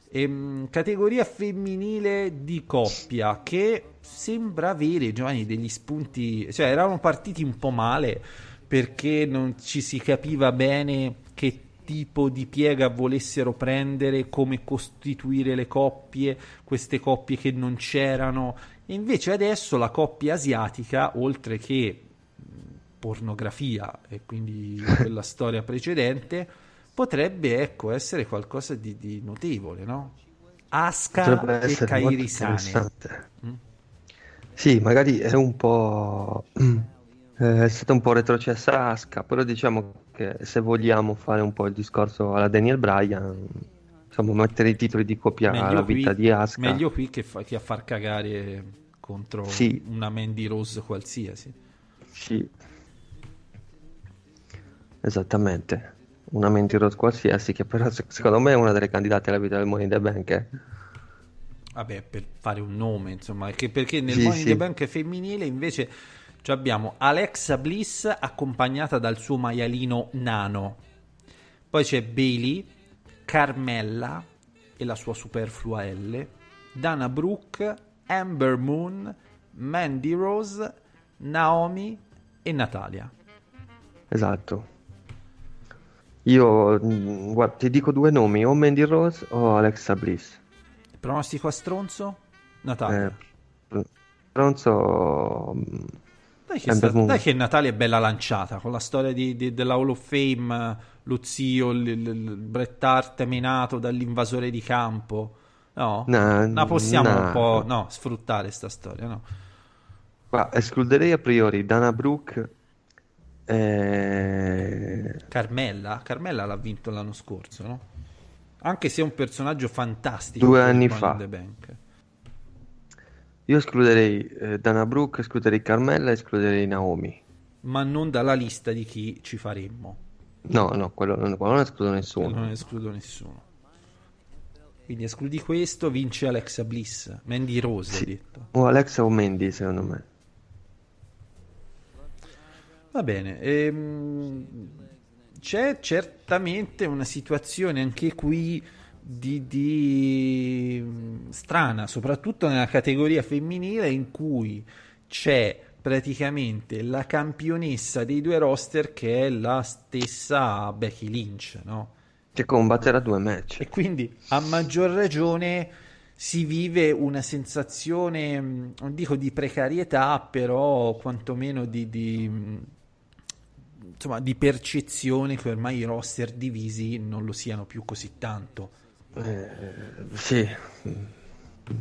Ehm, categoria femminile di coppia che sembra avere Giovanni degli spunti, cioè eravamo partiti un po' male perché non ci si capiva bene che tipo di piega volessero prendere, come costituire le coppie, queste coppie che non c'erano. E invece adesso la coppia asiatica, oltre che pornografia e quindi quella storia precedente potrebbe ecco essere qualcosa di, di notevole no? Asuka Potrebbe e essere molto Kairi Sane interessante. Mm. Sì, magari è un po'... eh, è stata un po' retrocessa Asuka, però diciamo che se vogliamo fare un po' il discorso alla Daniel Bryan, insomma, mettere i titoli di coppia alla vita di Asuka. meglio qui che, fa- che a far cagare contro Sì. una Mandy Rose qualsiasi Sì. Esattamente. Una Mandy Rose qualsiasi, che però se- secondo me è una delle candidate alla vita del Money in the Bank. eh. vabbè per fare un nome insomma che- perché nel Sì, Money in sì. the Bank femminile invece abbiamo Alexa Bliss accompagnata dal suo maialino nano poi c'è Bailey Carmella e la sua superflua L Dana Brooke Amber Moon Mandy Rose Naomi e Natalia Esatto. Io mm, guarda, ti dico due nomi, o Mandy Rose o Alexa Bliss. pronostico a stronzo Natalia Eh, Pronzo mm, Dai che, sta- dai che Natalia è bella lanciata con la storia di- di- della Hall of Fame, lo zio, il, il- il Bret Hart menato dall'invasore di campo. No, No, la possiamo no. un po' no, sfruttare sta storia. No? qua, escluderei a priori Dana Brooke e... Carmella, Carmella l'ha vinto l'anno scorso, no? Anche se è un personaggio fantastico. Due anni fa. in the Bank. Io escluderei eh, Dana Brooke, escluderei Carmella e escluderei Naomi. Ma non dalla lista di chi ci faremmo. No, no, quello, non- quello non escludo nessuno. Non escludo nessuno. Quindi escludi questo, vince Alexa Bliss. Mandy Rose, Sì. detto. O Alexa o Mandy, secondo me. Va bene. ehm, c'è certamente una situazione anche qui di, di, mm, strana, soprattutto nella categoria femminile in cui c'è praticamente la campionessa dei due roster che è la stessa Becky Lynch, no? Che combatterà due match. E quindi a maggior ragione si vive una sensazione, mh, non dico di precarietà, però quantomeno di, di, mh, insomma, di percezione che ormai i roster divisi non lo siano più così tanto. Eh, sì,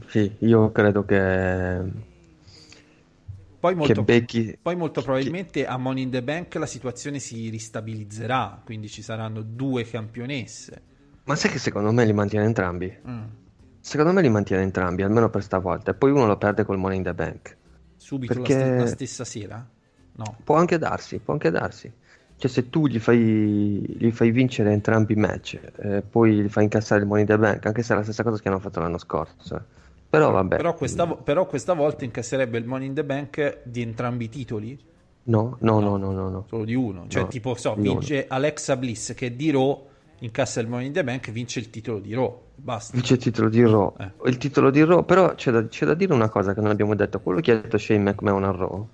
sì, io credo che, Poi che molto, Becky... poi molto probabilmente a Money in the Bank la situazione si ristabilizzerà, quindi ci saranno due campionesse. Ma sai che secondo me li mantiene entrambi? Mm. Secondo me li mantiene entrambi, almeno per stavolta. E poi uno lo perde col Money in the Bank. Subito la Perché- st- la stessa sera? No. Può anche darsi, può anche darsi. Cioè se tu gli fai, gli fai vincere entrambi i match, eh, poi gli fai incassare il Money in the Bank, anche se è la stessa cosa che hanno fatto l'anno scorso. Però vabbè. Però questa, però questa volta incasserebbe il Money in the Bank di entrambi i titoli, No, no, no, no, no, no. solo di uno. Cioè, No, tipo, so, vince Alexa Bliss che è di Raw, incassa il Money in the Bank, vince il titolo di Raw. Basta. Vince il titolo di Raw. Eh. Il titolo di Raw, però c'è da, c'è da dire una cosa che non abbiamo detto. Quello che ha detto Shane McMahon a Raw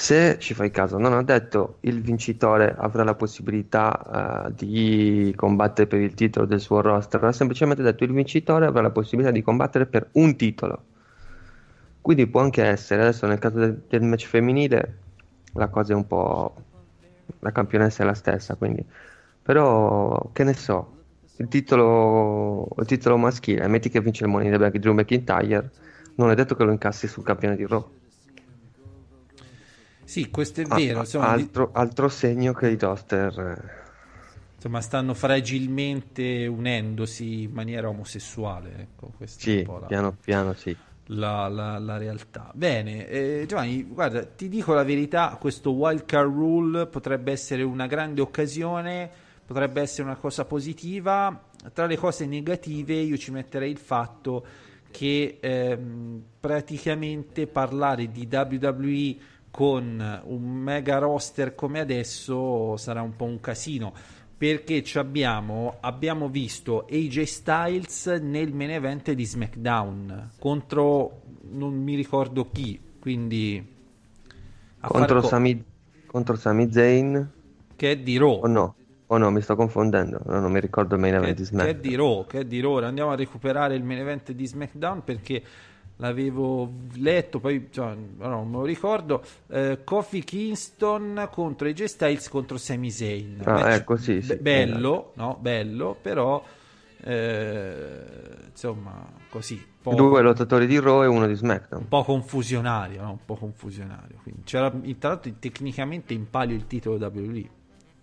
Se ci fai caso, non ha detto il vincitore avrà la possibilità uh, di combattere per il titolo del suo roster, ha semplicemente detto il vincitore avrà la possibilità di combattere per un titolo. Quindi può anche essere, adesso nel caso del, del match femminile la cosa è un po'... la campionessa è la stessa, quindi... Però che ne so, il titolo, il titolo maschile, metti che vince il Money in the Bank Drew McIntyre, non è detto che lo incassi sul campione di Raw. Sì, questo è vero. Insomma, altro, altro, segno che i roster eh, insomma, stanno fragilmente unendosi in maniera omosessuale. Ecco, sì, la, piano piano sì. La, la, la realtà. Bene, eh, Giovanni, guarda, ti dico la verità, questo wildcard rule potrebbe essere una grande occasione, potrebbe essere una cosa positiva. Tra le cose negative io ci metterei il fatto che ehm, praticamente parlare di WWE con un mega roster come adesso sarà un po' un casino perché abbiamo, abbiamo visto AJ Styles nel main event di SmackDown contro non mi ricordo chi quindi contro, co- Sami, contro Sami Zayn che è di Raw o no? Oh no, mi sto confondendo, no, non mi ricordo il main event che, di SmackDown. Che è di Raw, che è di Raw. Andiamo a recuperare il main event di SmackDown perché l'avevo letto, poi cioè, non me lo ricordo. Eh, Kofi Kingston contro AJ Styles contro Sami Zayn. Ah, Match ecco, sì, sì, bello, no? bello, però eh, insomma, così. Due lottatori di Raw e uno di SmackDown. Un po' confusionario, no? un po' confusionario. Quindi c'era tra l'altro tecnicamente in palio il titolo WWE.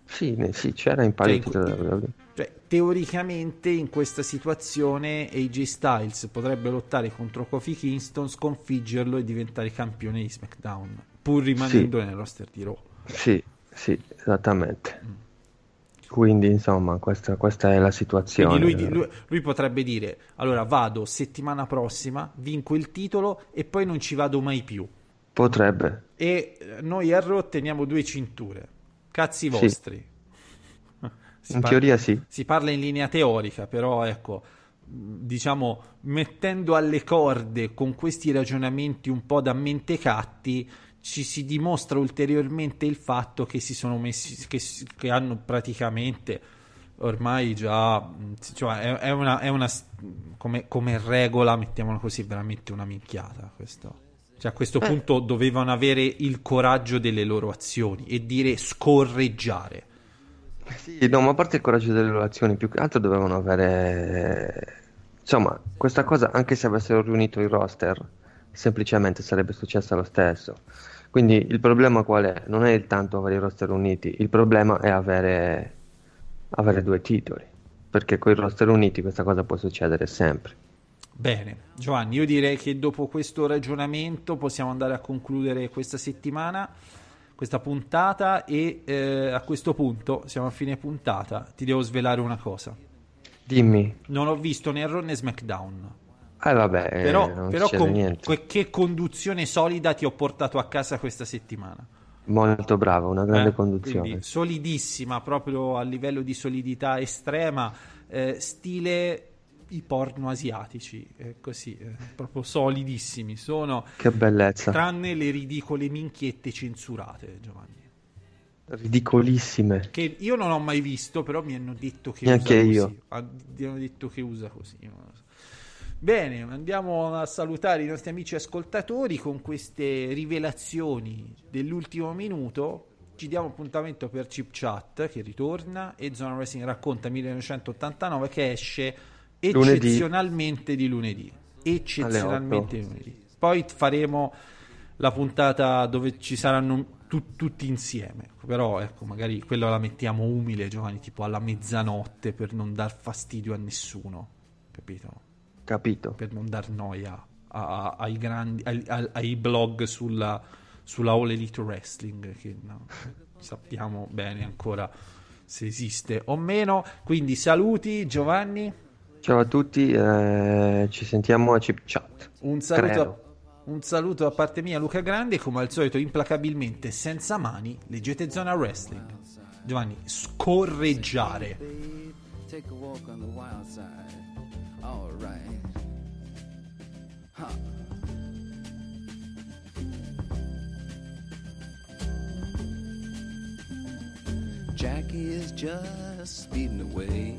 Sì, sì, c'era in palio cioè, titolo WWE. Cioè, teoricamente in questa situazione AJ Styles potrebbe lottare contro Kofi Kingston, sconfiggerlo e diventare campione di SmackDown, pur rimanendo sì. nel roster di Raw. Sì, sì, esattamente. Mm. Quindi, insomma, questa, questa, è la situazione. Lui, lui, lui, potrebbe dire: Allora vado settimana prossima, vinco il titolo e poi non ci vado mai più. Potrebbe. E noi a Raw teniamo due cinture. Cazzi vostri. Sì. Si in parla, teoria sì. Si parla in linea teorica, però ecco, diciamo, mettendo alle corde con questi ragionamenti un po' da mentecatti, ci si dimostra ulteriormente il fatto che si sono messi, che, che hanno praticamente ormai già, cioè è, è, una, è una come, come, regola, mettiamola così, veramente una minchiata questo. Cioè a questo eh. punto dovevano avere il coraggio delle loro azioni e dire scorreggiare sì, no, ma a parte il coraggio delle relazioni, più che altro dovevano avere... Insomma, questa cosa, anche se avessero riunito il roster, semplicemente sarebbe successa lo stesso. Quindi il problema qual è? Non è il tanto avere i roster uniti, il problema è avere, avere due titoli. Perché con i roster uniti questa cosa può succedere sempre. Bene, Giovanni, io direi che dopo questo ragionamento possiamo andare a concludere questa settimana questa puntata e eh, a questo punto siamo a fine puntata, ti devo svelare una cosa. Dimmi. Non ho visto né Raw né SmackDown. Eh vabbè, però, però con, che conduzione solida ti ho portato a casa questa settimana. Molto bravo, una grande eh, conduzione. solidissima, proprio a livello di solidità estrema, eh, stile i porno asiatici, eh, così, eh, proprio solidissimi. Sono che bellezza. Tranne le ridicole minchiette censurate, Giovanni. Ridicolissime. Che io non ho mai visto, però mi hanno detto che Neanche usa io. così. Mi hanno detto che usa così. Bene, andiamo a salutare i nostri amici ascoltatori con queste rivelazioni dell'ultimo minuto. Ci diamo appuntamento per Chip Chat che ritorna e Zona Wrestling racconta 1989 che esce eccezionalmente lunedì. di lunedì. Eccezionalmente di lunedì. Poi faremo la puntata dove ci saranno tu, tutti insieme. Però ecco, magari quella la mettiamo umile, Giovanni, tipo alla mezzanotte per non dar fastidio a nessuno. Capito? Capito. Per non dar noia a, a, ai, grandi, ai, ai, blog sulla, sulla All Elite Wrestling, che no, sappiamo bene ancora se esiste o meno. Quindi saluti Giovanni. Ciao a tutti, eh, ci sentiamo a Chip Chat. Un saluto, a, un saluto a parte mia, Luca Grande, come al solito, implacabilmente, senza mani, leggete Zona Wrestling. Giovanni, scorreggiare. Take a Jackie is just speeding away.